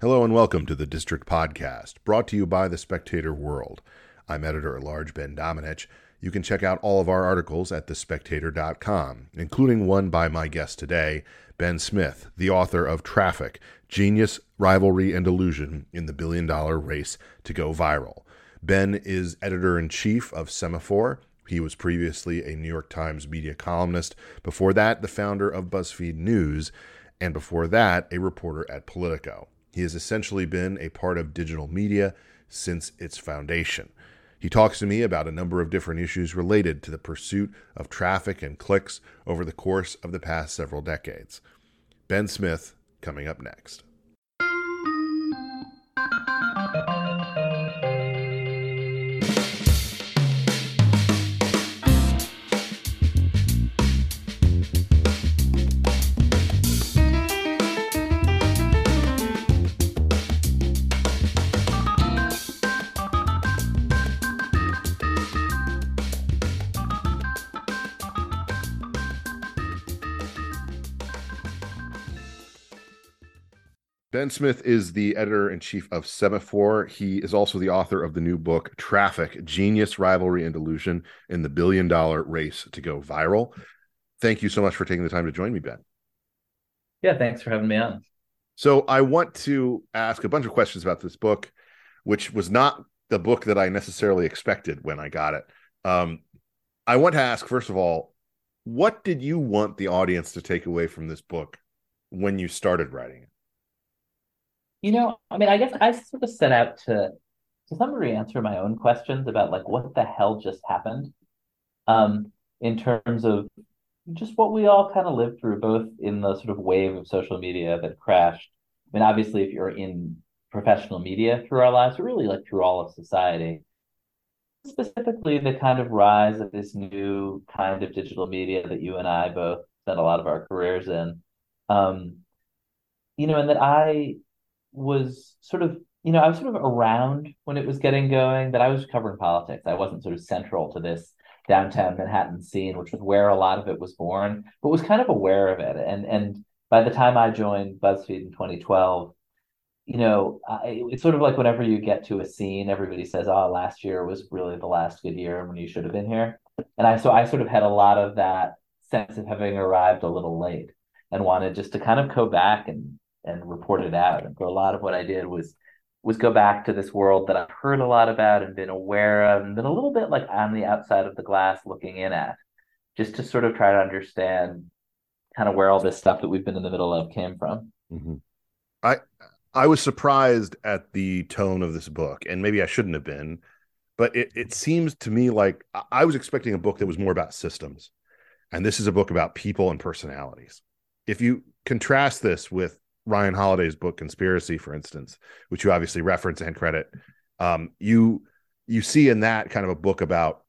Hello and welcome to the District Podcast, brought to you by the Spectator World. I'm editor at large Ben Domenech. You can check out all of our articles at thespectator.com, including one by my guest today, Ben Smith, the author of Traffic Genius, Rivalry, and Delusion in the Billion Dollar Race to Go Viral. Ben is editor in chief of Semafor. He was previously a New York Times media columnist. Before that, the founder of BuzzFeed News. And before that, a reporter at Politico. He has essentially been a part of digital media since its foundation. He talks to me about a number of different issues related to the pursuit of traffic and clicks over the course of the past several decades. Ben Smith coming up next. Ben Smith is the editor in chief of Semafor. He is also the author of the new book, Traffic Genius, Rivalry, and Delusion in the Billion Dollar Race to Go Viral. Thank you so much for taking the time to join me, Ben. Yeah, thanks for having me on. So, I want to ask a bunch of questions about this book, which was not the book that I necessarily expected when I got it. Um, I want to ask, first of all, what did you want the audience to take away from this book when you started writing it? You know, I mean, I guess I sort of set out to to some degree answer my own questions about like what the hell just happened, um, in terms of just what we all kind of lived through, both in the sort of wave of social media that crashed. I mean, obviously, if you're in professional media through our lives, really like through all of society, specifically the kind of rise of this new kind of digital media that you and I both spent a lot of our careers in. Um, you know, and that I was sort of you know I was sort of around when it was getting going, but I was covering politics. I wasn't sort of central to this downtown Manhattan scene, which was where a lot of it was born, but was kind of aware of it. And and by the time I joined BuzzFeed in 2012, you know, I, it's sort of like whenever you get to a scene, everybody says, "Oh, last year was really the last good year when you should have been here." And I so I sort of had a lot of that sense of having arrived a little late and wanted just to kind of go back and and report it out. And for a lot of what I did was was go back to this world that I've heard a lot about and been aware of and been a little bit like on the outside of the glass looking in at, just to sort of try to understand kind of where all this stuff that we've been in the middle of came from. Mm-hmm. I I was surprised at the tone of this book, and maybe I shouldn't have been, but it, it seems to me like I was expecting a book that was more about systems. And this is a book about people and personalities. If you contrast this with Ryan Holiday's book Conspiracy, for instance, which you obviously reference and credit, um, you you see in that kind of a book about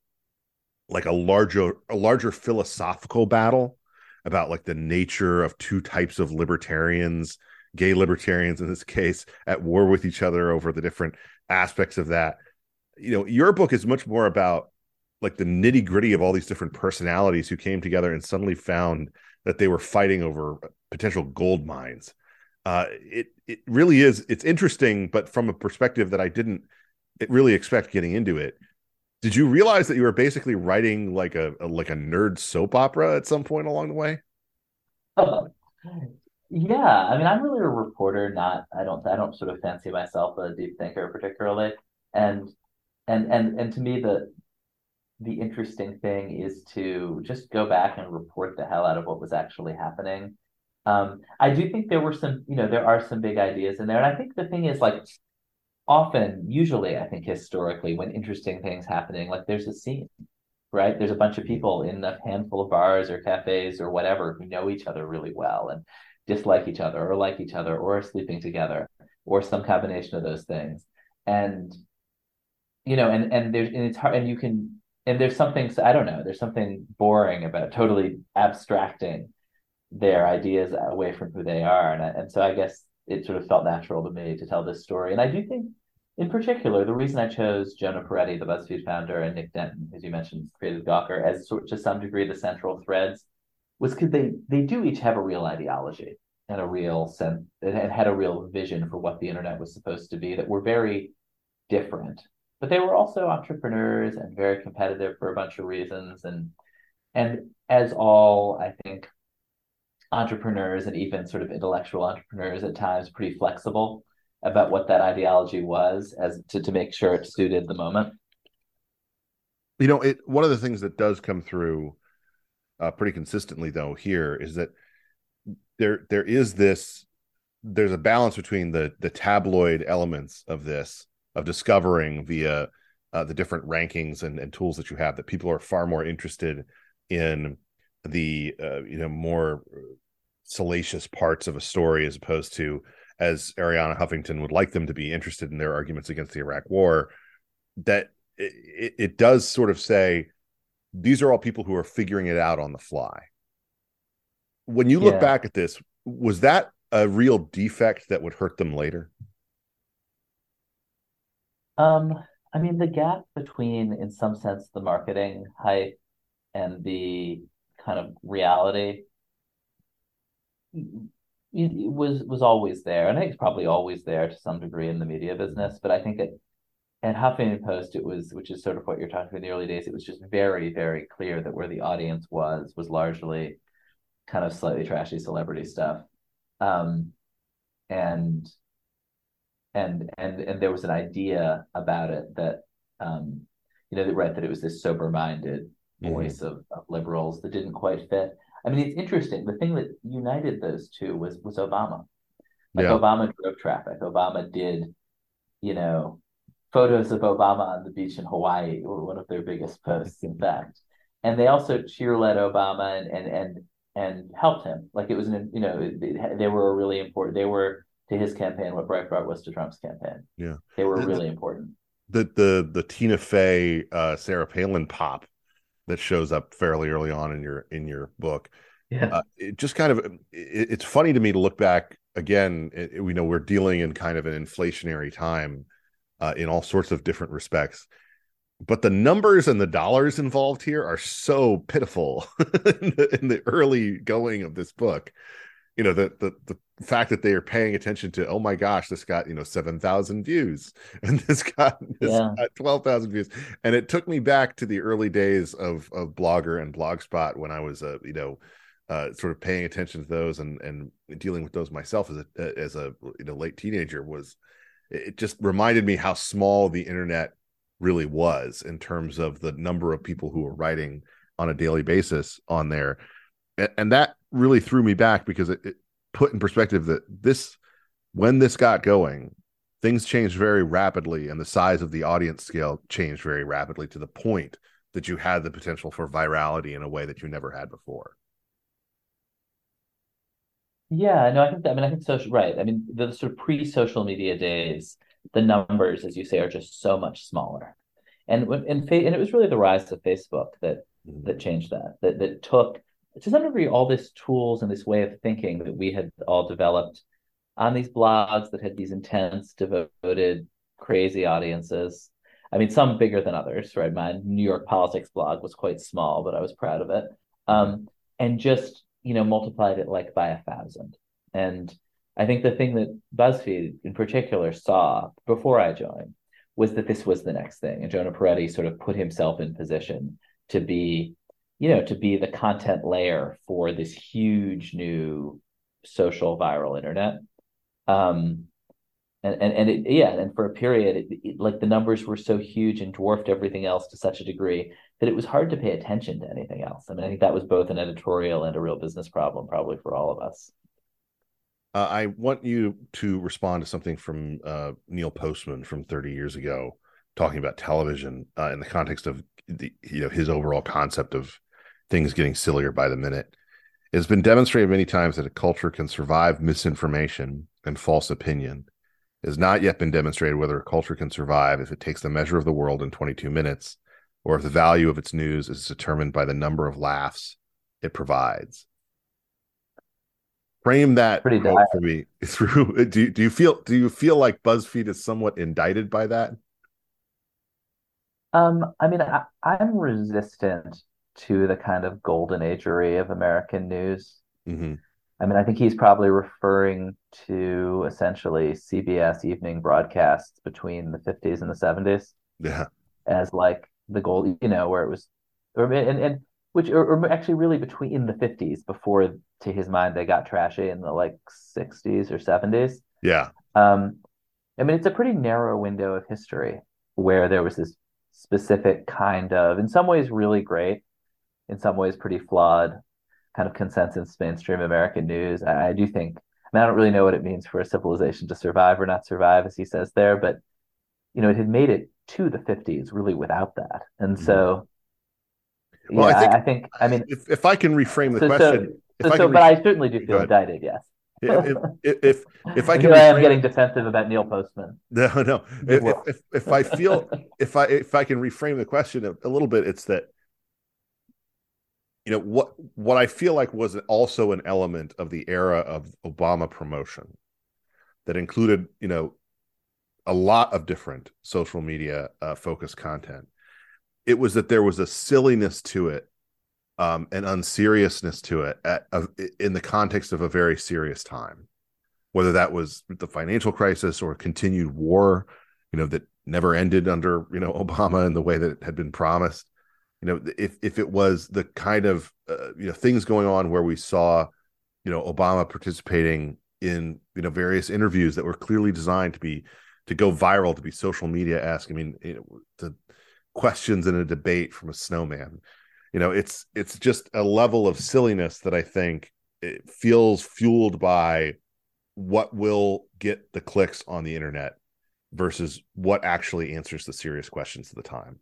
like a larger a larger philosophical battle about like the nature of two types of libertarians, gay libertarians in this case, at war with each other over the different aspects of that. You know, your book is much more about like the nitty gritty of all these different personalities who came together and suddenly found that they were fighting over potential gold mines uh, it it really is. It's interesting, but from a perspective that I didn't really expect getting into it. Did you realize that you were basically writing like a, a like a nerd soap opera at some point along the way? Uh, yeah, I mean, I'm really a reporter. Not, I don't, I don't sort of fancy myself a deep thinker particularly. And and and and to me, the the interesting thing is to just go back and report the hell out of what was actually happening um, I do think there were some, you know, there are some big ideas in there. And I think the thing is like often, usually, I think historically, when interesting things happening, like there's a scene, right? There's a bunch of people in a handful of bars or cafes or whatever who know each other really well and dislike each other or like each other or are sleeping together or some combination of those things. And you know, and and there's and it's hard, and you can and there's something I don't know, there's something boring about totally abstracting their ideas away from who they are, and and so I guess it sort of felt natural to me to tell this story, and I do think. In particular, the reason I chose Jonah Peretti, the BuzzFeed founder, and Nick Denton, as you mentioned, created Gawker, as sort to some degree the central threads, was because they they do each have a real ideology and a real sense and had a real vision for what the internet was supposed to be that were very different. But they were also entrepreneurs and very competitive for a bunch of reasons. And and as all i think entrepreneurs and even sort of intellectual entrepreneurs at times pretty flexible about what that ideology was as to, to make sure it suited the moment. You know it one of the things that does come through uh, pretty consistently though here is that there there is this there's a balance between the the tabloid elements of this of discovering via uh, the different rankings and, and tools that you have that people are far more interested in the uh, you know more salacious parts of a story as opposed to as Arianna Huffington would like them to be interested in their arguments against the Iraq War. That it, it does sort of say these are all people who are figuring it out on the fly. When you look yeah. back at this, was that a real defect that would hurt them later? Um, I mean, the gap between, in some sense, the marketing hype and the kind of reality was was always there, and it's probably always there to some degree in the media business. But I think that at Huffington Post, it was, which is sort of what you're talking about in the early days, it was just very, very clear that where the audience was was largely kind of slightly trashy celebrity stuff, um, and and and and there was an idea about it that um, you know right that it was this sober minded mm-hmm. voice of, of liberals that didn't quite fit. I mean, it's interesting. The thing that united those two was was Obama. Like yeah. Obama drove traffic. Obama did, you know, photos of Obama on the beach in Hawaii were one of their biggest posts, in fact. And they also cheer led Obama and and and and helped him. Like it was an you know they were really important. They were to his campaign what Breitbart was to Trump's campaign. Yeah, they were the, really important. The the the Tina Fey uh, Sarah Palin pop that shows up fairly early on in your in your book. Yeah, uh, it just kind of it, it's funny to me to look back again. It, we know we're dealing in kind of an inflationary time uh, in all sorts of different respects. But the numbers and the dollars involved here are so pitiful in, the, in the early going of this book you know the, the the fact that they are paying attention to oh my gosh this got you know 7000 views and this got, this yeah. got 12000 views and it took me back to the early days of of blogger and blogspot when i was uh, you know uh, sort of paying attention to those and and dealing with those myself as a as a you know late teenager was it just reminded me how small the internet really was in terms of the number of people who were writing on a daily basis on there and that really threw me back because it, it put in perspective that this when this got going things changed very rapidly and the size of the audience scale changed very rapidly to the point that you had the potential for virality in a way that you never had before. Yeah no i think that i mean i think social right. I mean the sort of pre-social media days the numbers as you say are just so much smaller. And when and, and it was really the rise of facebook that mm-hmm. that changed that that that took to some degree all these tools and this way of thinking that we had all developed on these blogs that had these intense devoted crazy audiences. I mean some bigger than others right? My new york politics blog was quite small but i was proud of it. Um, and just you know multiplied it like by a thousand. And i think the thing that buzzfeed in particular saw before i joined was that this was the next thing and jonah peretti sort of put himself in position to be you know, to be the content layer for this huge new social viral internet. Um, and and, and it, yeah, and for a period, it, it, like the numbers were so huge and dwarfed everything else to such a degree that it was hard to pay attention to anything else. I mean, I think that was both an editorial and a real business problem, probably for all of us. Uh, I want you to respond to something from uh, Neil Postman from 30 years ago, talking about television uh, in the context of the you know his overall concept of things getting sillier by the minute. It has been demonstrated many times that a culture can survive misinformation and false opinion It has not yet been demonstrated whether a culture can survive if it takes the measure of the world in 22 minutes, or if the value of its news is determined by the number of laughs it provides. Frame that Pretty quote for me through. Do do you feel do you feel like BuzzFeed is somewhat indicted by that? Um, I mean, I, I'm resistant to the kind of golden agery of American news. hmm I mean, I think he's probably referring to essentially CBS evening broadcasts between the 50s and the 70s Yeah, as like the gold, you know, where it was, or and and which or, or actually really between the 50s before, to his mind, they got trashy in the like 60s or 70s. yeah, Um, I mean, it's a pretty narrow window of history where there was this specific kind of, in some ways, really great, in some ways, pretty flawed kind of consensus mainstream American news. I, I do think, I mean, I don't really know what it means for a civilization to survive or not survive, as he says there, but you know, it had made it to the 50s really without that. And mm-hmm. so, Well, yeah, I think- I, think, I mean, If if I can reframe the so, question, if so, I so but I certainly do feel indicted, yes. if, if if I can I am getting defensive about Neil Postman. No, no. If, if, if if I feel if I if I can reframe the question a, a little bit, it's that you know what what I feel like was also an element of the era of Obama promotion that included you know a lot of different social media uh, focused content. It was that there was a silliness to it, um, an unseriousness to it at, of, in the context of a very serious time whether that was the financial crisis or continued war, you know, that never ended under, you know, Obama in the way that it had been promised. You know, if if it was the kind of uh, you know things going on where we saw, you know, Obama participating in you know various interviews that were clearly designed to be to go viral, to be social media ask I mean, you know, the questions in a debate from a snowman. You know, it's it's just a level of silliness that I think it feels fueled by what will get the clicks on the internet versus what actually answers the serious questions of the time.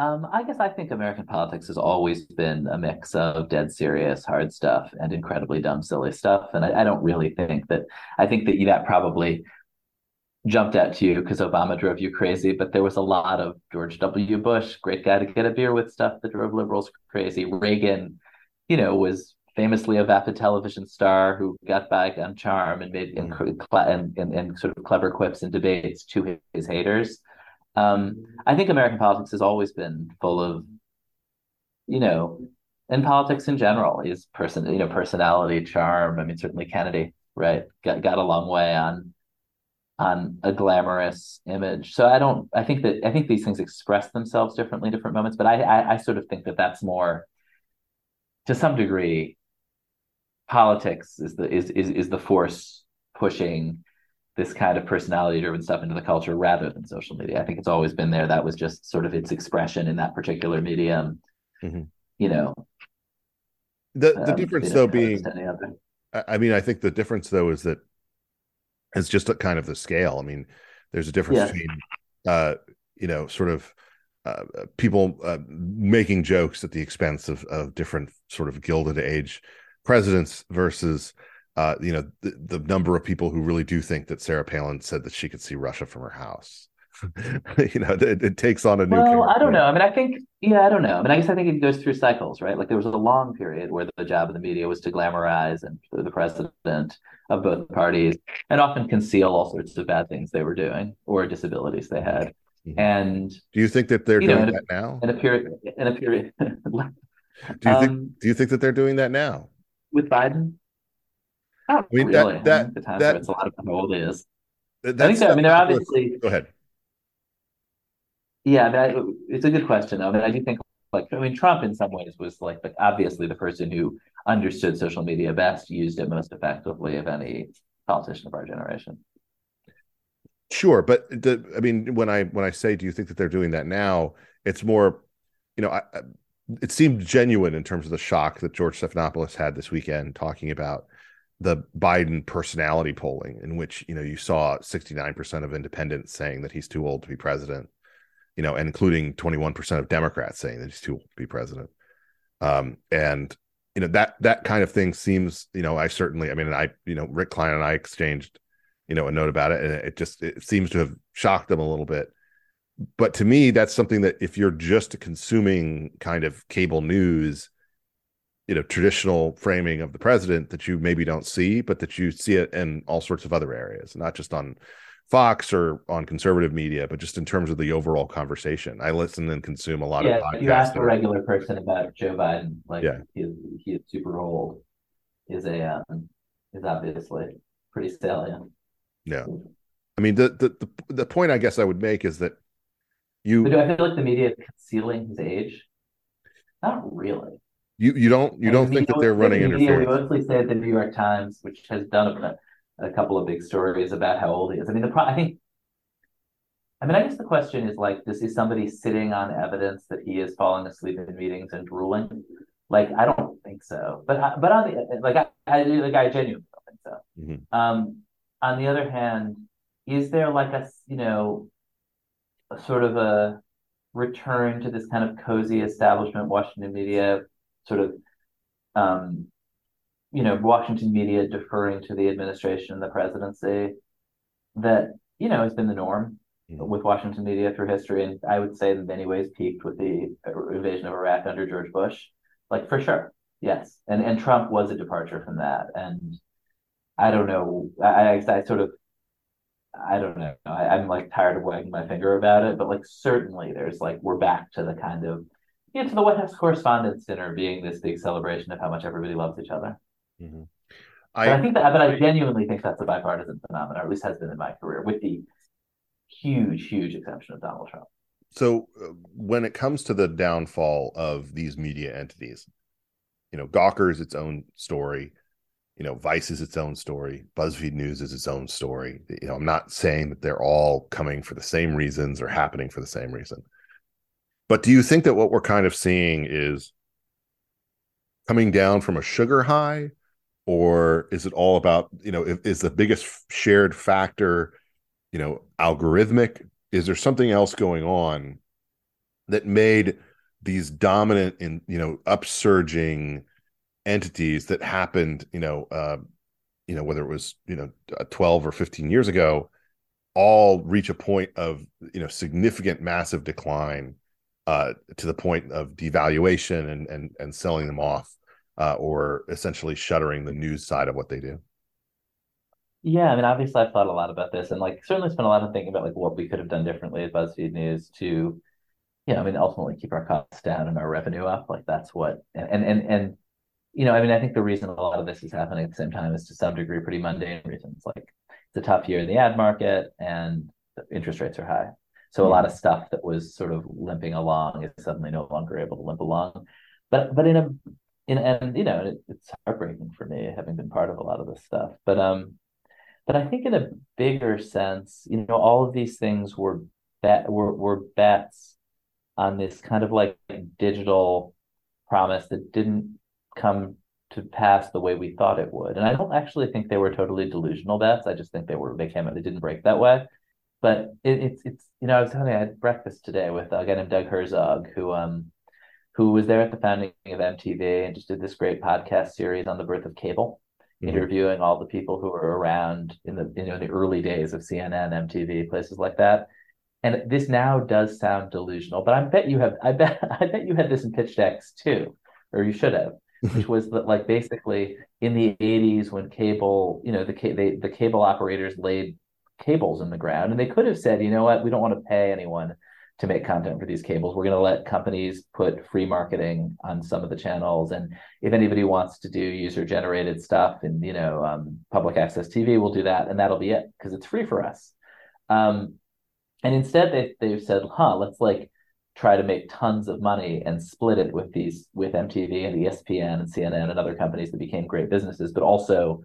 Um, I guess I think American politics has always been a mix of dead serious, hard stuff and incredibly dumb, silly stuff. And I, I don't really think that, I think that that probably jumped out to you because Obama drove you crazy, but there was a lot of George W. Bush, great guy to get a beer with stuff that drove liberals crazy. Reagan, you know, was famously a vapid television star who got by on charm and made and, and, and, and sort of clever quips and debates to his haters. Um, I think American politics has always been full of, you know, and politics in general is person, you know, personality, charm. I mean, certainly Kennedy, right, got got a long way on on a glamorous image. So I don't. I think that I think these things express themselves differently different moments. But I I, I sort of think that that's more, to some degree, politics is the is is is the force pushing this kind of personality driven stuff into the culture rather than social media. I think it's always been there. That was just sort of its expression in that particular medium. Mhm. You know, The the um, difference you know, though being. I I mean I think the difference though is that it's just a kind of the scale. I mean there's a difference Yeah. between uh you know sort of uh, people uh, making jokes at the expense of, of different sort of gilded age presidents versus uh, you know the, the number of people who really do think that Sarah Palin said that she could see Russia from her house. you know, it, it takes on a new. Well, I don't know. I mean, I think, yeah, I don't know. I mean, I guess I think it goes through cycles, right? Like there was a long period where the job of the media was to glamorize and the president of both parties and often conceal all sorts of bad things they were doing or disabilities they had. Mhm. And Do you think that they're know, doing a- that now? in a period, in a period, Do you think? um, Do you think that they're doing that now? with Biden, not I mean, that- really. I that- think the times that- it's a lot of how old it is. That- I think so. I mean, they're obviously, Go ahead. yeah, I I- it's a good question. I mean, I do think, like, I mean, Trump in some ways was like, like obviously the person who understood social media best, used it most effectively of any politician of our generation. Sure, but the, I mean, when I when I say, do you think that they're doing that now? It's more, you know, I, I- it seemed genuine in terms of the shock that George Stephanopoulos had this weekend, talking about the Biden personality polling, in which you know you saw sixty nine percent of independents saying that he's too old to be president, you know, and including twenty one percent of Democrats saying that he's too old to be president. Um, and you know that that kind of thing seems, you know, I certainly, I mean, I, you know, Rick Klein and I exchanged you know, a note about it, and it just it seems to have shocked them a little bit. But to me, that's something that if you're just consuming kind of cable news, you know, traditional framing of the president, that you maybe don't see, but that you see it in all sorts of other areas, not just on Fox or on conservative media, but just in terms of the overall conversation. I listen and consume a lot yeah, of podcasts. You ask a regular person about Joe Biden, like yeah. he, he is super old, is a um, is obviously pretty salient. Yeah, I mean the, the the the point I guess I would make is that you. Do I feel like the media is concealing his age? Not really. You you don't you don't think that they're running interference? We mostly say at the New York Times, which has done a a couple of big stories about how old he is. I mean, the pro- I think, I mean, I guess the question is like, does he somebody sitting on evidence that he is falling asleep in meetings and drooling? Like, I don't think so. But but on the like, I, I like I genuinely don't think so. Mm-hmm. Um, on the other hand, is there like a you know, a sort of a return to this kind of cozy establishment Washington media sort of um, you know, Washington media deferring to the administration and the presidency that, you know, has been the norm mm-hmm. with Washington media through history. And I would say in many ways peaked with the invasion of Iraq under George Bush. Like for sure. Yes. And and Trump was a departure from that. And I don't know. I, I, I sort of I don't know. I, am like tired of wagging my finger about it, but like certainly there's like we're back to the kind of know, to the White House Correspondents' Dinner being this big celebration of how much everybody loves each other. Mm-hmm. I, I, think that, but I genuinely think that's a bipartisan phenomenon, or at least has been in my career, with the huge, huge exception of Donald Trump. So, uh, when it comes to the downfall of these media entities, you know, Gawker is its own story. You know, Vice is its own story. BuzzFeed News is its own story. You know, I'm not saying that they're all coming for the same reasons or happening for the same reason. But do you think that what we're kind of seeing is coming down from a sugar high? Or is it all about you know is the biggest shared factor you know algorithmic? Is there something else going on that made these dominant in you know upsurging entities that happened you know uh you know whether it was you know 12 or 15 years ago all reach a point of you know significant massive decline uh to the point of devaluation and and and selling them off uh, or essentially shuttering the news side of what they do? Yeah, I mean, obviously, I've thought a lot about this, and like certainly spent a lot of thinking about like what we could have done differently at BuzzFeed News to, you know, I mean, ultimately keep our costs down and our revenue up. Like that's what, and and and, and you know, I mean, I think the reason a lot of this is happening at the same time is to some degree pretty mundane reasons. Like it's a tough year in the ad market, and interest rates are high. So a lot of stuff that was sort of limping along is suddenly no longer able to limp along. But but in a and, and you know, it, it's heartbreaking for me having been part of a lot of this stuff. But um, but I think in a bigger sense, you know, all of these things were bet were were bets on this kind of like digital promise that didn't come to pass the way we thought it would. And I don't actually think they were totally delusional bets. I just think they were they came and they didn't break that way. But it, it's it's you know I was telling you I had breakfast today with a guy named Doug Herzog who um who was there at the founding of MTV and just did this great podcast series on the birth of cable, mm-hmm. interviewing all the people who were around in the you know the early days of CNN, MTV, places like that. And this now does sound delusional, but I bet you have I bet I bet you had this in pitch decks too, or you should have, which was that like basically in the 80s when cable, you know, the they, the cable operators laid cables in the ground and they could have said, you know what, we don't want to pay anyone to make content for these cables. We're going to let companies put free marketing on some of the channels, and if anybody wants to do user generated stuff and you know um, public access TV, we'll do that, and that'll be it because it's free for us. Um, and instead, they they've said, "Huh, let's like try to make tons of money and split it with these with MTV and ESPN and CNN and other companies that became great businesses, but also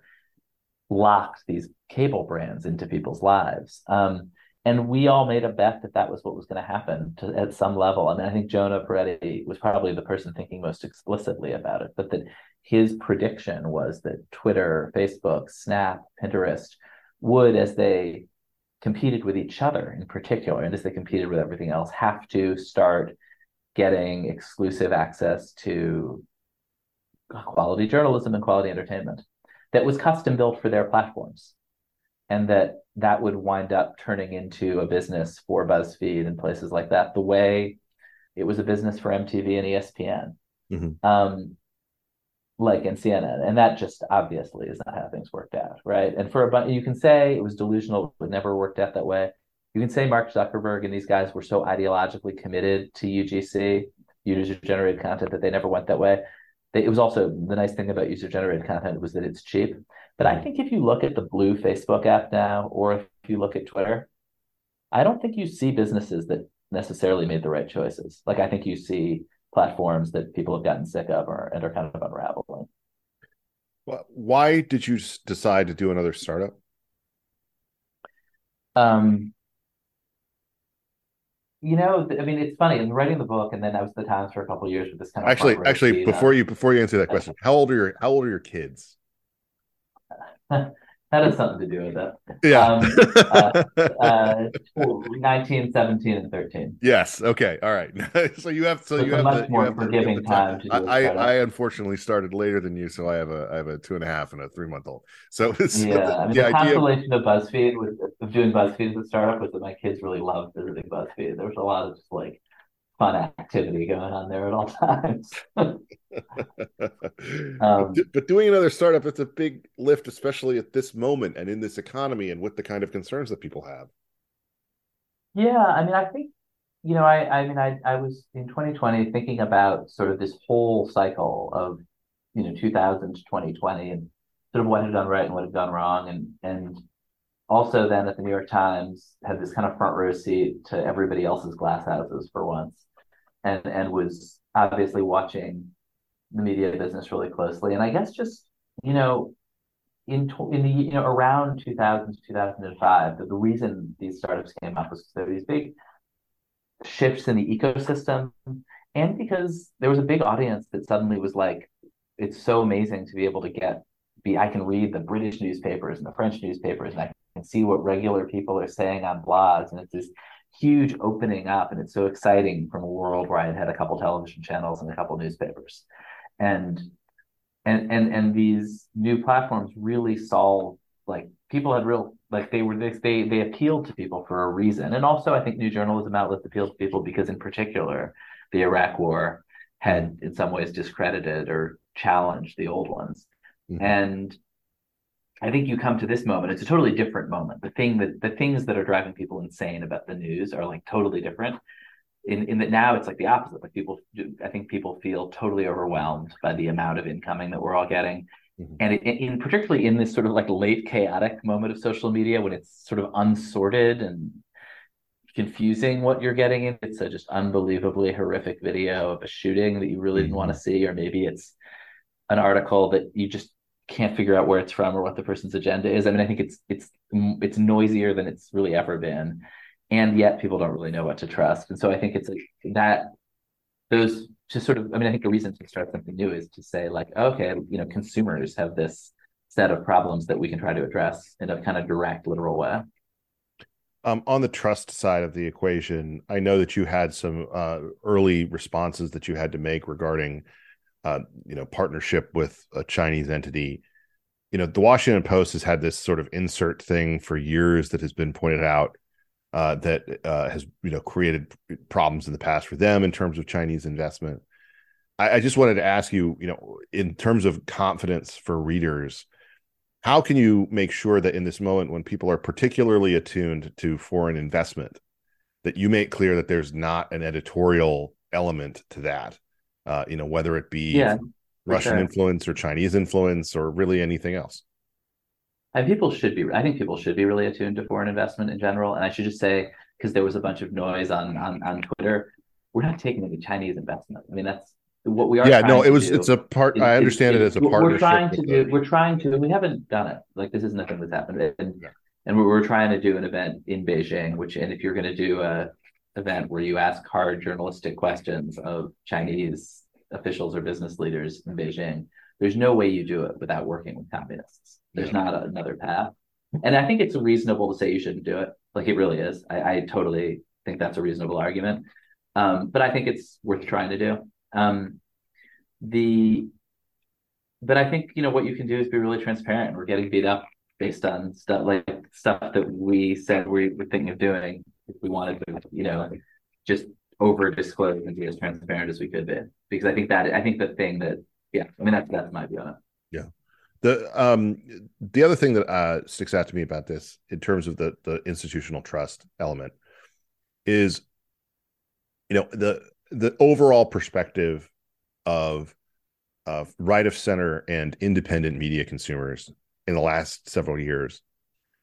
locked these cable brands into people's lives." Um, and we all made a bet that that was what was going to happen at some level. I mean, I think Jonah Peretti was probably the person thinking most explicitly about it, but that his prediction was that Twitter, Facebook, Snap, Pinterest would, as they competed with each other in particular, and as they competed with everything else, have to start getting exclusive access to quality journalism and quality entertainment that was custom built for their platforms and that that would wind up turning into a business for BuzzFeed and places like that, the way it was a business for MTV and ESPN, mm-hmm. um, like in CNN, and that just obviously is not how things worked out, right? And for a bunch, you can say it was delusional, it never worked out that way. You can say Mark Zuckerberg and these guys were so ideologically committed to UGC, user generated content, that they never went that way. It was also the nice thing about user generated content was that it's cheap. But I think if you look at the blue Facebook app now, or if you look at Twitter, I don't think you see businesses that necessarily made the right choices. Like I think you see platforms that people have gotten sick of or, and are kind of unraveling. Well, why did you decide to do another startup? Um, you know, I mean, it's funny. I'm writing the book, and then I was the Times for a couple years with this kind of actually. Actually, before you before you answer that question, how old are your how old are your kids? that has something to do with it. Yeah. Um, uh, uh, 19, 17, and 13. Yes. Okay. All right. so you have so it's you have much the, more have forgiving the, time. to do I, I unfortunately started later than you, so I have a I have a two and a half and a three month old. So, so yeah, the, I mean the, of, of BuzzFeed with of doing BuzzFeed as a startup was that my kids really loved visiting BuzzFeed. There was a lot of just like fun activity going on there at all times. um, but doing another startup, it's a big lift, especially at this moment and in this economy and with the kind of concerns that people have. Yeah, I mean, I think you know, I I mean, I I was in 2020 thinking about sort of this whole cycle of you know 2000 to 2020 and sort of what had done right and what had gone wrong, and and also then at the New York Times had this kind of front row seat to everybody else's glass houses for once, and and was obviously watching the media business really closely. And I guess just you know, in in the you know around 2000 to 2005, the, the reason these startups came up was there were these big shifts in the ecosystem, and because there was a big audience that suddenly was like, it's so amazing to be able to get be I can read the British newspapers and the French newspapers and I can see what regular people are saying on blogs and it's this huge opening up and it's so exciting from a world where I had had a couple television channels and a couple newspapers. And and and and these new platforms really solve like people had real like they were they they appealed to people for a reason. And also I think new journalism outlets appeal to people because in particular the Iraq war had in some ways discredited or challenged the old ones. Mm-hmm. and I think you come to this moment, it's a totally different moment. The thing that the things that are driving people insane about the news are like totally different. In in that now it's like the opposite. Like people I think people feel totally overwhelmed by the amount of incoming that we're all getting. Mm-hmm. And it, in particularly in this sort of like late chaotic moment of social media when it's sort of unsorted and confusing what you're getting in. It's a just unbelievably horrific video of a shooting that you really mm-hmm. didn't want to see, or maybe it's an article that you just can't figure out where it's from or what the person's agenda is. I mean, I think it's it's it's noisier than it's really ever been, and yet people don't really know what to trust. And so I think it's like that those just sort of. I mean, I think the reason to start something new is to say like, okay, you know, consumers have this set of problems that we can try to address in a kind of direct, literal way. Um, on the trust side of the equation, I know that you had some uh, early responses that you had to make regarding uh, you know partnership with a Chinese entity. You know, the Washington Post has had this sort of insert thing for years that has been pointed out uh, that uh, has you know created problems in the past for them in terms of Chinese investment. I, I just wanted to ask you, you know, in terms of confidence for readers, how can you make sure that in this moment when people are particularly attuned to foreign investment, that you make clear that there's not an editorial element to that? Uh, you know, whether it be yeah, Russian sure. influence or Chinese influence or really anything else. And people should be, I think people should be really attuned to foreign investment in general. And I should just say, because there was a bunch of noise on, on, on Twitter, we're not taking any Chinese investment. I mean, that's what we are. Yeah, no, it was, it's a part, is, I understand is, it as a partnership. We're trying to do, we're trying to, we haven't done it. Like this isn't a that's happened. And, yeah. and we're, we're trying to do an event in Beijing, which, and if you're going to do a, event where you ask hard journalistic questions of Chinese officials or business leaders in Beijing. There's no way you do it without working with communists. There's yeah. not another path. And I think it's reasonable to say you shouldn't do it. Like it really is. I, I totally think that's a reasonable argument. Um, but I think it's worth trying to do. Um, the but I think you know what you can do is be really transparent. We're getting beat up based on stuff like stuff that we said we were thinking of doing if we wanted to, you know, just over disclose and be as transparent as we could be. Because I think that I think the thing that yeah, I mean that's that's my view on it. Yeah. The um the other thing that uh sticks out to me about this in terms of the the institutional trust element is you know the the overall perspective of of right of center and independent media consumers in the last several years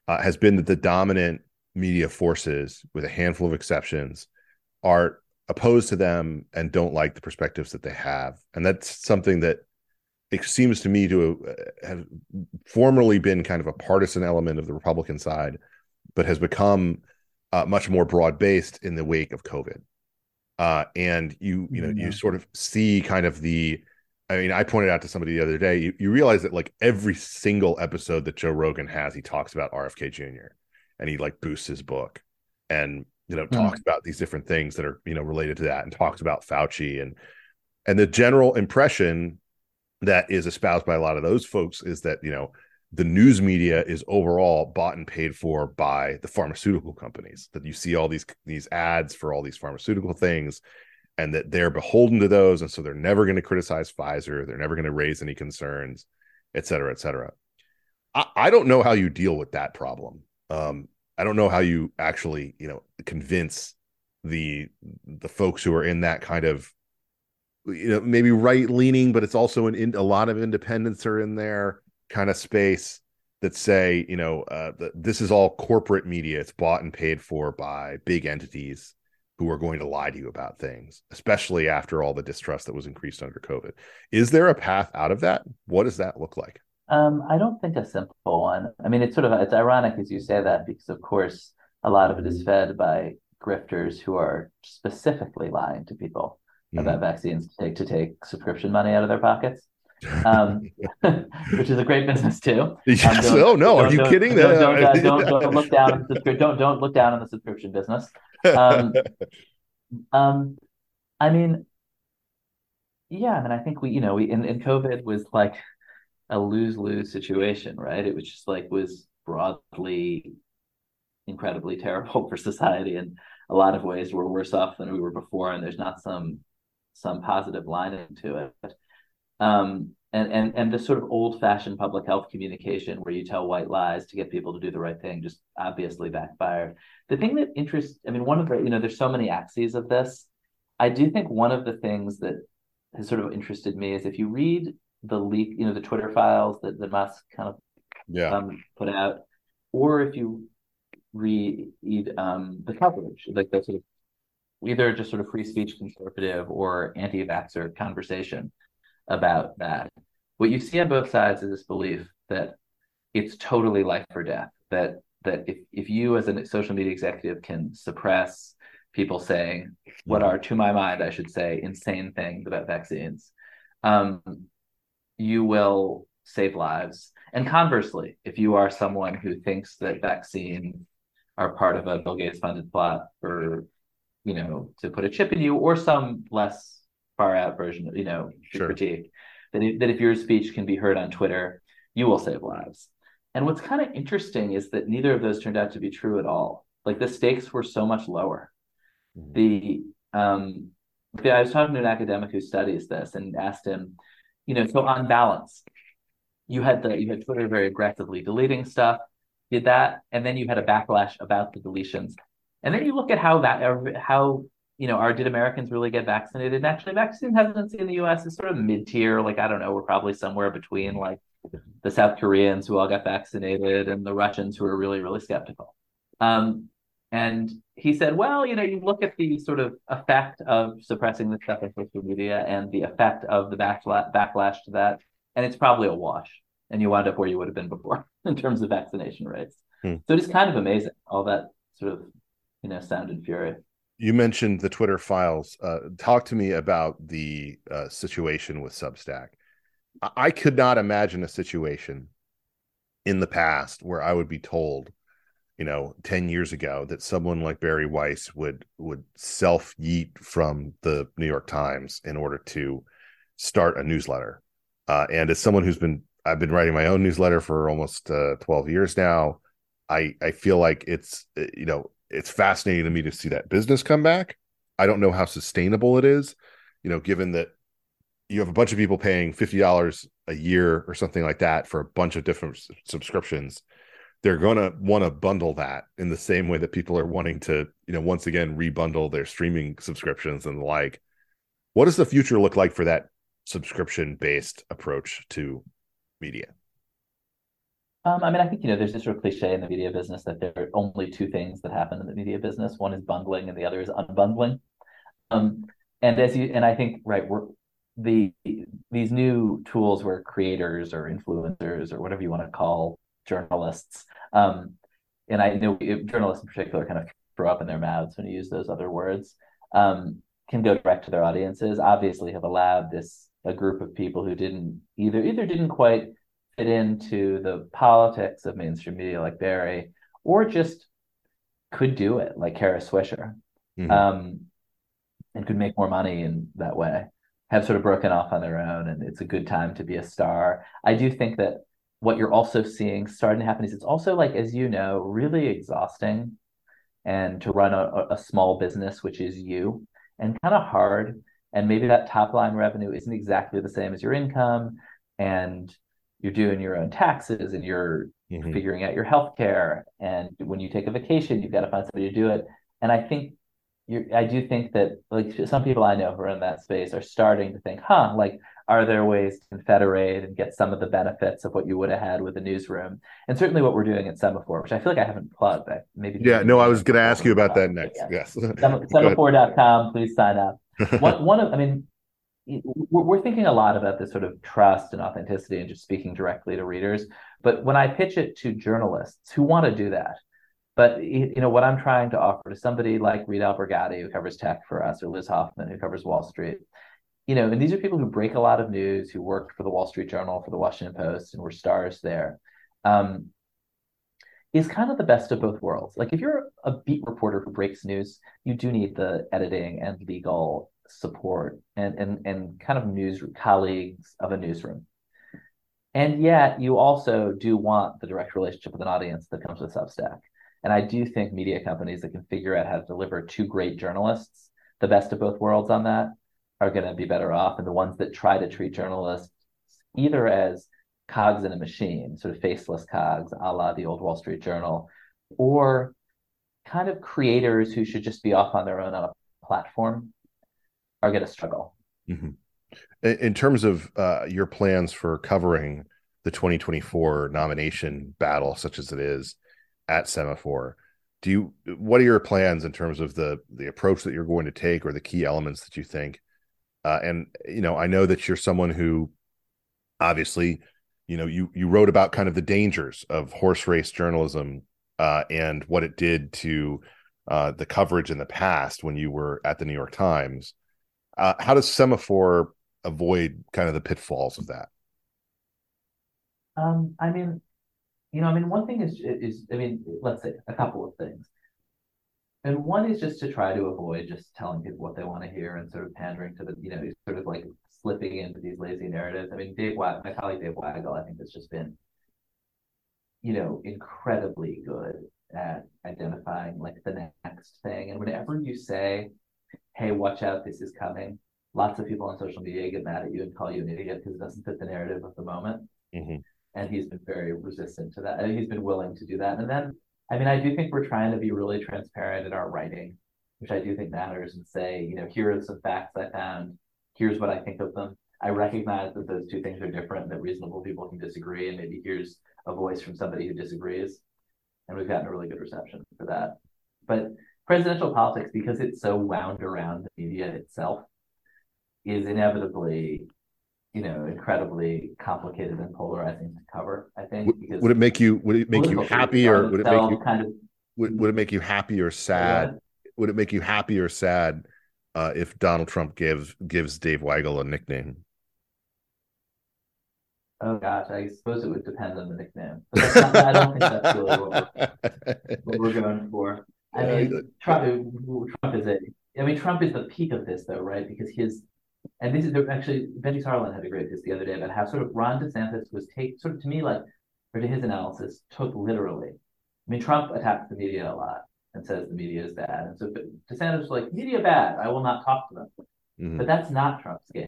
uh, has been that the dominant media forces, with a handful of exceptions, are opposed to them and don't like the perspectives that they have. And that's something that it seems to me to uh, have formerly been kind of a partisan element of the Republican side, but has become uh, much more broad based in the wake of COVID. Uh, and you, you know, yeah. you sort of see kind of the I mean, I pointed out to somebody the other day, you, you realize that like every single episode that Joe Rogan has, he talks about RFK Jr. and he like boosts his book and you know talks mm. about these different things that are you know related to that and talks about Fauci and and the general impression that is espoused by a lot of those folks is that you know the news media is overall bought and paid for by the pharmaceutical companies that you see all these these ads for all these pharmaceutical things and that they're beholden to those and so they're never going to criticize pfizer they're never going to raise any concerns et cetera et cetera I, I, don't know how you deal with that problem um, i don't know how you actually you know convince the the folks who are in that kind of you know maybe right leaning but it's also an in, a lot of independents are in there kind of space that say you know uh, this is all corporate media it's bought and paid for by big entities who are going to lie to you about things, especially after all the distrust that was increased under COVID. Is there a path out of that? What does that look like? Um, I don't think a simple one. I mean, it's sort of it's ironic as you say that because, of course, a lot of it is fed by grifters who are specifically lying to people mm-hmm. about vaccines to take to take subscription money out of their pockets. um, which is a great business too. Yes. Um, oh no, are you kidding? Don't, don't, uh, don't, don't, look down. Don't don't look down on the subscription business um, um, I mean, yeah, I mean, I think we, you know, we in, in COVID was like a lose lose situation, right? It was just like was broadly incredibly terrible for society in a lot of ways. We're worse off than we were before, and there's not some some positive line into it. Um, and and and the sort of old fashioned public health communication where you tell white lies to get people to do the right thing just obviously backfired the thing that interests i mean one of the you know there's so many axes of this i do think one of the things that has sort of interested me is if you read the leak you know the twitter files that the musk kind of yeah um, put out or if you read um, the coverage like the sort of either just sort of free speech conservative or anti-vaxxer conversation about that. What you see on both sides is this belief that it's totally life or death. That that if, if you as a social media executive can suppress people saying what are to my mind i should say insane things about vaccines um, you will save lives and conversely if you are someone who thinks that vaccines are part of a bill gates funded plot for you know to put a chip in you or some less far out version of you know sure. critique that if, that if your speech can be heard on Twitter, you will save lives. And what's kind of interesting is that neither of those turned out to be true at all. Like the stakes were so much lower. Mm-hmm. The um, I was talking to an academic who studies this and asked him, you know, so on balance, you had the you had Twitter very aggressively deleting stuff, did that, and then you had a backlash about the deletions. And then you look at how that how you know, are did Americans really get vaccinated? And actually, vaccine hesitancy in the U.S. is sort of mid tier. Like I don't know, we're probably somewhere between like the South Koreans who all got vaccinated and the Russians who are really really skeptical. Um, and he said, well, you know, you look at the sort of effect of suppressing the stuff on social media and the effect of the backlash, backlash to that, and it's probably a wash. And you wind up where you would have been before in terms of vaccination rates. Hmm. So it's kind of amazing all that sort of, you know, sound and fury you mentioned the Twitter files. Uh, talk to me about the uh, situation with Substack. I could not imagine a situation in the past where I would be told, you know, 10 years ago that someone like Bari Weiss would would self yeet from the New York Times in order to start a newsletter. Uh, and as someone who's been I've been writing my own newsletter for almost uh, 12 years now. I I feel like it's uh, you know it's fascinating to me to see that business come back. I don't know how sustainable it is, you know, given that you have a bunch of people paying fifty dollars a year or something like that for a bunch of different subscriptions. They're gonna want to bundle that in the same way that people are wanting to, you know, once again rebundle their streaming subscriptions and the like. What does the future look like for that subscription based approach to media? Um, I mean, I think you know, there's this sort of cliche in the media business that there are only two things that happen in the media business. One is bundling, and the other is unbundling. Um, and as you and I think right, we're the these new tools where creators or influencers or whatever you want to call journalists, um, and I know journalists in particular kind of throw up in their mouths when you use those other words, um, can go direct to their audiences. Obviously, have allowed this a group of people who didn't either either didn't quite fit into the politics of mainstream media like Bari, or just could do it like Kara Swisher, mm-hmm. um, and could make more money in that way. Have sort of broken off on their own, and it's a good time to be a star. I do think that what you're also seeing starting to happen is it's also like, as you know, really exhausting, and to run a, a small business, which is you, and kind of hard. And maybe that top line revenue isn't exactly the same as your income, and you're doing your own taxes and you're mm-hmm. figuring out your health care and when you take a vacation you've got to find somebody to do it and i think you i do think that like some people i know who are in that space are starting to think huh like are there ways to confederate and get some of the benefits of what you would have had with a newsroom? And certainly what we're doing at Semafor, which i feel like i haven't plugged but maybe yeah no i was going to ask you about that next. Yes. Semafor.com please sign up. One, one of i mean we're thinking a lot about this sort of trust and authenticity and just speaking directly to readers. But when i pitch it to journalists who want to do that but you know what i'm trying to offer to somebody like reed Albergotti who covers tech for us or liz hoffman who covers wall street you know and these are people who break a lot of news who worked for the wall street journal for the washington post and were stars there um, is kind of the best of both worlds. Like if you're a beat reporter who breaks news, you do need the editing and legal support and, and, and kind of news colleagues of a newsroom. And yet you also do want the direct relationship with an audience that comes with Substack. And I do think media companies that can figure out how to deliver two great journalists, the best of both worlds on that, are going to be better off. And the ones that try to treat journalists either as cogs in a machine, sort of faceless cogs, a la the old Wall Street Journal, or kind of creators who should just be off on their own on a platform are going to struggle. Mm-hmm. In terms of uh, your plans for covering the 2024 nomination battle, such as it is at Semafor, do you what are your plans in terms of the the approach that you're going to take or the key elements that you think? Uh, and you know, I know that you're someone who obviously, you know, you you wrote about kind of the dangers of horse race journalism uh, and what it did to uh, the coverage in the past when you were at the New York Times. Uh, how does Semafor avoid kind of the pitfalls of that? Um, I mean, you know, I mean, one thing is is I mean, let's say a couple of things. And one is just to try to avoid just telling people what they want to hear and sort of pandering to the, you know, sort of like slipping into these lazy narratives. I mean, Dave Wag, my colleague Dave Weigel, I think has just been, you know, incredibly good at identifying like the next thing. And whenever you say, hey, watch out, this is coming. Lots of people on social media get mad at you and call you an idiot because it doesn't fit the narrative of the moment. Mm-hmm. And he's been very resistant to that. And he's been willing to do that. And then, I mean, I do think we're trying to be really transparent in our writing, which I do think matters, and say, you know, here are some facts I found. Here's what I think of them. I recognize that those two things are different, that reasonable people can disagree, and maybe here's a voice from somebody who disagrees. And we've gotten a really good reception for that. But presidential politics, because it's so wound around the media itself, is inevitably, you know, incredibly complicated and polarizing to cover. I think. Would, would it make you? Would it make you happy, or would it make you kind of? Would, would it make you happy or sad? Would it make you happy or sad uh, if Donald Trump gives gives Dave Weigel a nickname? Oh gosh, I suppose it would depend on the nickname. Not, I don't think that's really what we're, what we're going for. I mean, Trump, Trump is a. I mean, Trump is the peak of this, though, right? Because his and this is actually Benji Sarlin had a great piece the other day about how sort of Ron DeSantis was take sort of to me like, or to his analysis, took literally. I mean, Trump attacks the media a lot and says the media is bad, and so DeSantis was like, media bad, I will not talk to them. Mm-hmm. But that's not Trump's game.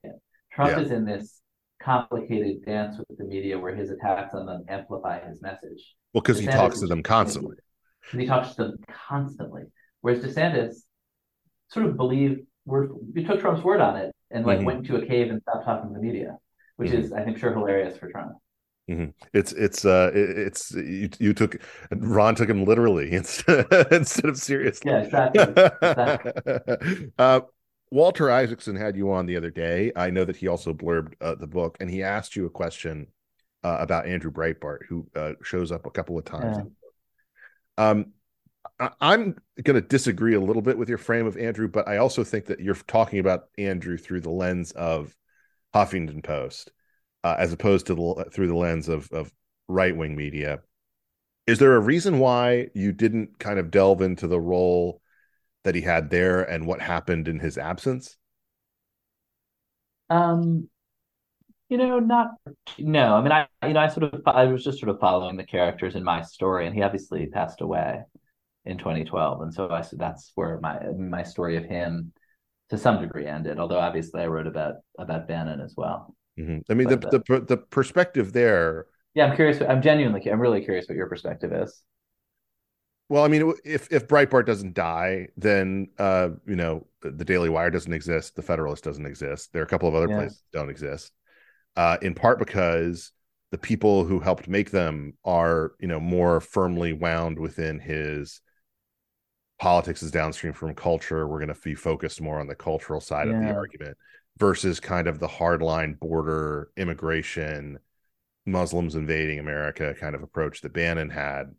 Trump yeah. is in this complicated dance with the media where his attacks on them amplify his message. Well, because he talks to them constantly. He talks to them constantly. Whereas DeSantis sort of believed, we took Trump's word on it and like mm-hmm. went into a cave and stopped talking to the media, which mm-hmm. is, I think, sure hilarious for Trump. Mm-hmm. It's it's uh it's you, you took Ron took him literally instead instead of seriously. Yeah, exactly. exactly. uh, Walter Isaacson had you on the other day. I know that he also blurbed uh, the book, and he asked you a question uh, about Andrew Breitbart, who uh, shows up a couple of times. Yeah. Um, I'm going to disagree a little bit with your frame of Andrew, but I also think that you're talking about Andrew through the lens of Huffington Post, uh, as opposed to the, through the lens of, of right wing media. Is there a reason why you didn't kind of delve into the role that he had there and what happened in his absence? Um, you know, not no. I mean, I you know, I sort of I was just sort of following the characters in my story, and he obviously passed away in 2012, and so I said that's where my my story of him to some degree ended. Although obviously I wrote about about Bannon as well. Mm-hmm. I mean, but, the, the the perspective there. Yeah, I'm curious. I'm genuinely, I'm really curious what your perspective is. Well, I mean, if if Breitbart doesn't die, then uh, you know the Daily Wire doesn't exist, the Federalist doesn't exist. There are a couple of other yeah. places that don't exist. Uh, in part because the people who helped make them are, you know, more firmly wound within his politics is downstream from culture. We're going to be focused more on the cultural side yeah. of the argument versus kind of the hardline border immigration, Muslims invading America kind of approach that Bannon had.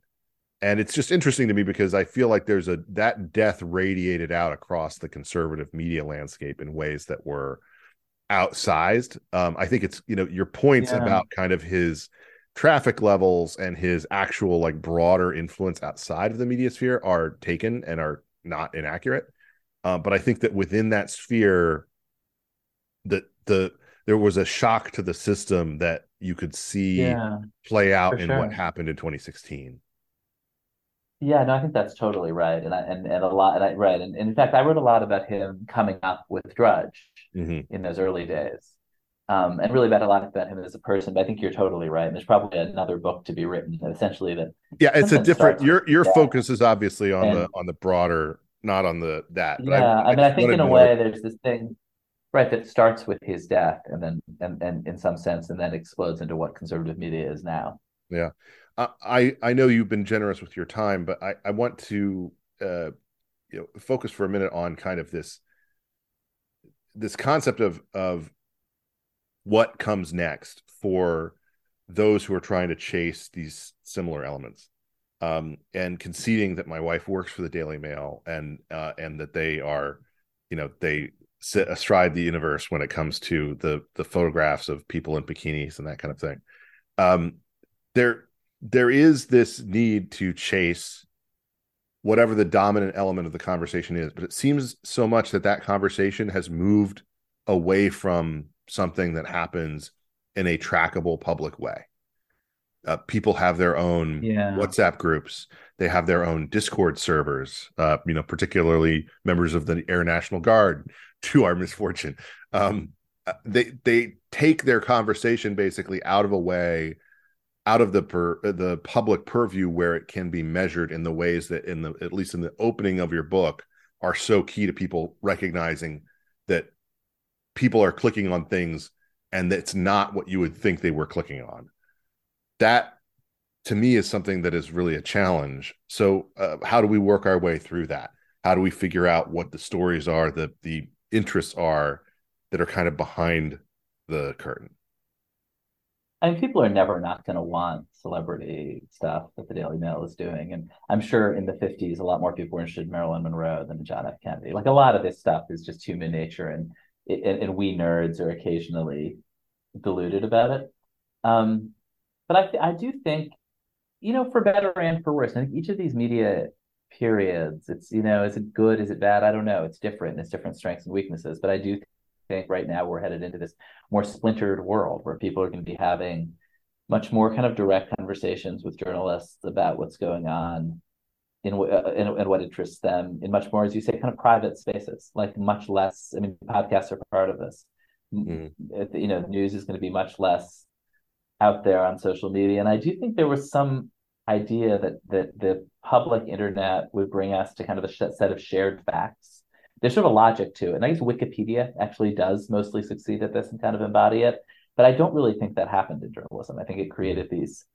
And it's just interesting to me because I feel like there's a that death radiated out across the conservative media landscape in ways that were outsized. Um, I think it's you know your points yeah. about kind of his traffic levels and his actual like broader influence outside of the media sphere are taken and are not inaccurate. Uh, but I think that within that sphere, that the there was a shock to the system that you could see yeah, play out in sure. what happened in 2016. Yeah, no, I think that's totally right, and I, and and a lot, and I right, and, and in fact, I wrote a lot about him coming up with Drudge mm-hmm. in those early days, um, and really about a lot about him as a person. But I think you're totally right. And there's probably another book to be written, essentially that. Yeah, it's a different. Your your focus is obviously on and, the on the broader, not on the that. yeah, I, I, I mean, I think in a way, there's this thing, right, that starts with his death, and then and and in some sense, and then explodes into what conservative media is now. Yeah, I I know you've been generous with your time, but I I want to uh, you know focus for a minute on kind of this this concept of of what comes next for those who are trying to chase these similar elements um, and conceding that my wife works for the Daily Mail and uh, and that they are, you know, they sit astride the universe when it comes to the the photographs of people in bikinis and that kind of thing. Um, there there is this need to chase whatever the dominant element of the conversation is, but it seems so much that that conversation has moved away from something that happens in a trackable public way. Uh, people have their own yeah. WhatsApp groups. They have their own Discord servers. Uh, you know, particularly members of the Air National Guard, to our misfortune. Um, uh, they they take their conversation basically out of a way, out of the per, uh, the public purview where it can be measured in the ways that, in the at least in the opening of your book, are so key to people recognizing people are clicking on things and it's not what you would think they were clicking on. That to me is something that is really a challenge. So, uh, how do we work our way through that? How do we figure out what the stories are, the the interests are that are kind of behind the curtain? I mean, people are never not going to want celebrity stuff that the Daily Mail is doing. And I'm sure in the 50s, a lot more people were interested in Marilyn Monroe than John F. Kennedy. Like a lot of this stuff is just human nature. And and, and we nerds are occasionally deluded about it. Um, but I, I do think, you know, for better and for worse, I think each of these media periods, it's, you know, is it good? Is it bad? I don't know. It's different. It's different strengths and weaknesses. But I do think right now we're headed into this more splintered world where people are going to be having much more kind of direct conversations with journalists about what's going on in, uh, in, in what interests them in much more, as you say, kind of private spaces, like much less. I mean, podcasts are part of this. Mm. You know, news is going to be much less out there on social media, and I do think there was some idea that that the public internet would bring us to kind of a set of shared facts. There's sort of a logic to it, and I guess Wikipedia actually does mostly succeed at this and kind of embody it. But I don't really think that happened in journalism. I think it created these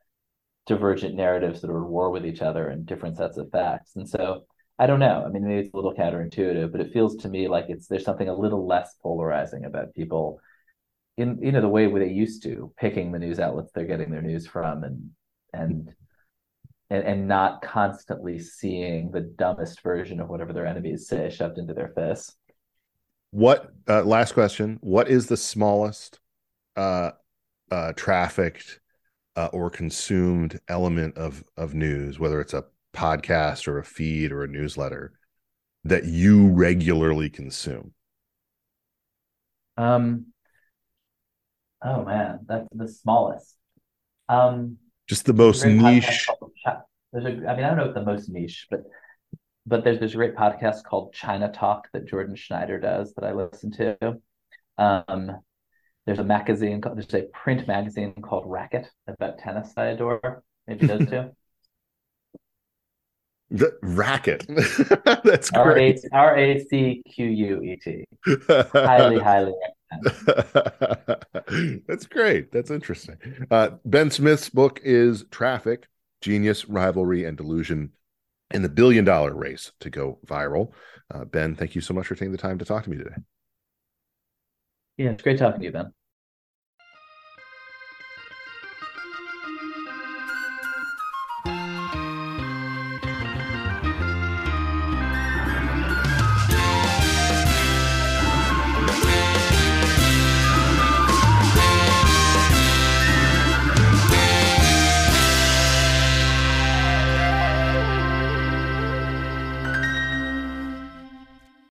divergent narratives that are at war with each other and different sets of facts. And so I don't know. I mean, maybe it's a little counterintuitive, but it feels to me like it's there's something a little less polarizing about people in you know the way they used to picking the news outlets they're getting their news from and and and, and not constantly seeing the dumbest version of whatever their enemies say shoved into their face. What uh, last question? What is the smallest uh, uh, trafficked uh, or consumed element of of news, whether it's a podcast or a feed or a newsletter, that you regularly consume? Um. Oh man, that's the smallest. Um, just the most niche. There's a, I mean, I don't know if the most niche, but but there's there's a great podcast called China Talk that Jordan Schneider does that I listen to. Um, there's a magazine, there's a print magazine called Racquet about tennis I adore. Maybe those two. The racquet. That's great. R A C Q U E T. Highly, highly That's great. That's interesting. Uh, ben Smith's book is Traffic Genius, Rivalry, and Delusion in the billion dollar race to go viral. Uh, ben, thank you so much for taking the time to talk to me today. Yeah, it's great talking to you, Ben.